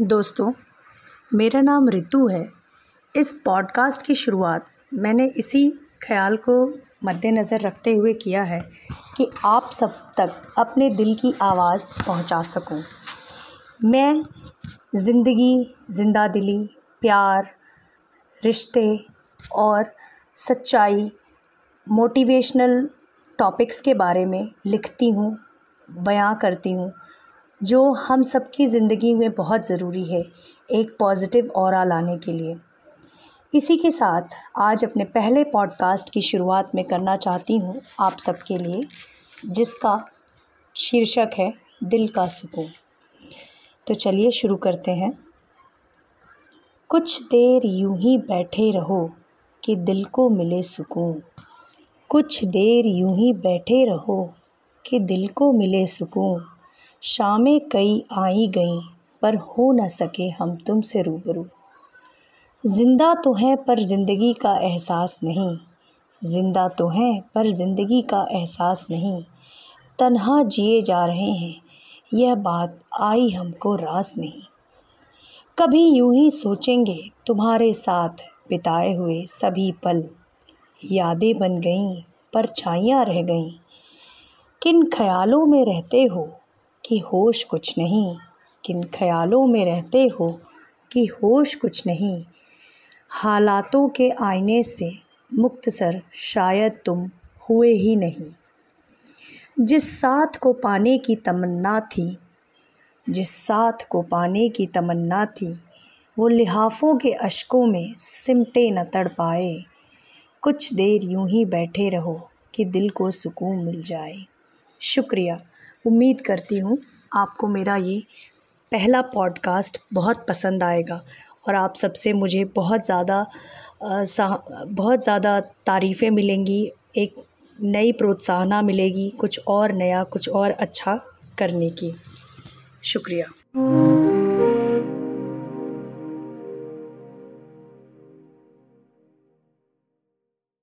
दोस्तों, मेरा नाम रितु है इस पॉडकास्ट की शुरुआत मैंने इसी ख्याल को मद्देनज़र रखते हुए किया है कि आप सब तक अपने दिल की आवाज़ पहुँचा सकूँ। मैं ज़िंदगी, ज़िंदा दिली, प्यार, रिश्ते और सच्चाई मोटिवेशनल टॉपिक्स के बारे में लिखती हूँ, बयां करती हूँ जो हम सबकी ज़िंदगी में बहुत ज़रूरी है, एक पॉज़िटिव और लाने के लिए। इसी के साथ आज अपने पहले पॉडकास्ट की शुरुआत में करना चाहती हूँ आप सबके लिए, जिसका शीर्षक है, दिल का सुकून। तो चलिए शुरू करते हैं। कुछ देर यूँ ही बैठे रहो कि दिल को मिले सुकून। कुछ देर यूँ ही बैठे रहो कि दिल को मिले सुकून। शामें कई आई गईं, पर हो न सके हम तुमसे रूबरू। ज़िंदा तो हैं, पर ज़िंदगी का एहसास नहीं। ज़िंदा तो हैं, पर ज़िंदगी का एहसास नहीं। तन्हा जिए जा रहे हैं, यह बात आई हमको रास नहीं। कभी यूँ ही सोचेंगे, तुम्हारे साथ बिताए हुए सभी पल। यादें बन गईं, पर छाइयाँ रह गईं। किन ख्यालों में रहते हो कि होश कुछ नहीं। किन ख्यालों में रहते हो कि होश कुछ नहीं। हालातों के आईने से मुक्तसर शायद तुम हुए ही नहीं। जिस साथ को पाने की तमन्ना थी, जिस साथ को पाने की तमन्ना थी, वो लिहाफ़ों के अशकों में सिमटे न तड़ पाए। कुछ देर यूँ ही बैठे रहो कि दिल को सुकून मिल जाए। शुक्रिया। उम्मीद करती हूँ आपको मेरा ये पहला पॉडकास्ट बहुत पसंद आएगा और आप सबसे मुझे बहुत ज़्यादा बहुत ज़्यादा तारीफ़ें मिलेंगी, एक नई प्रोत्साहना मिलेगी कुछ और नया, कुछ और अच्छा करने की। शुक्रिया।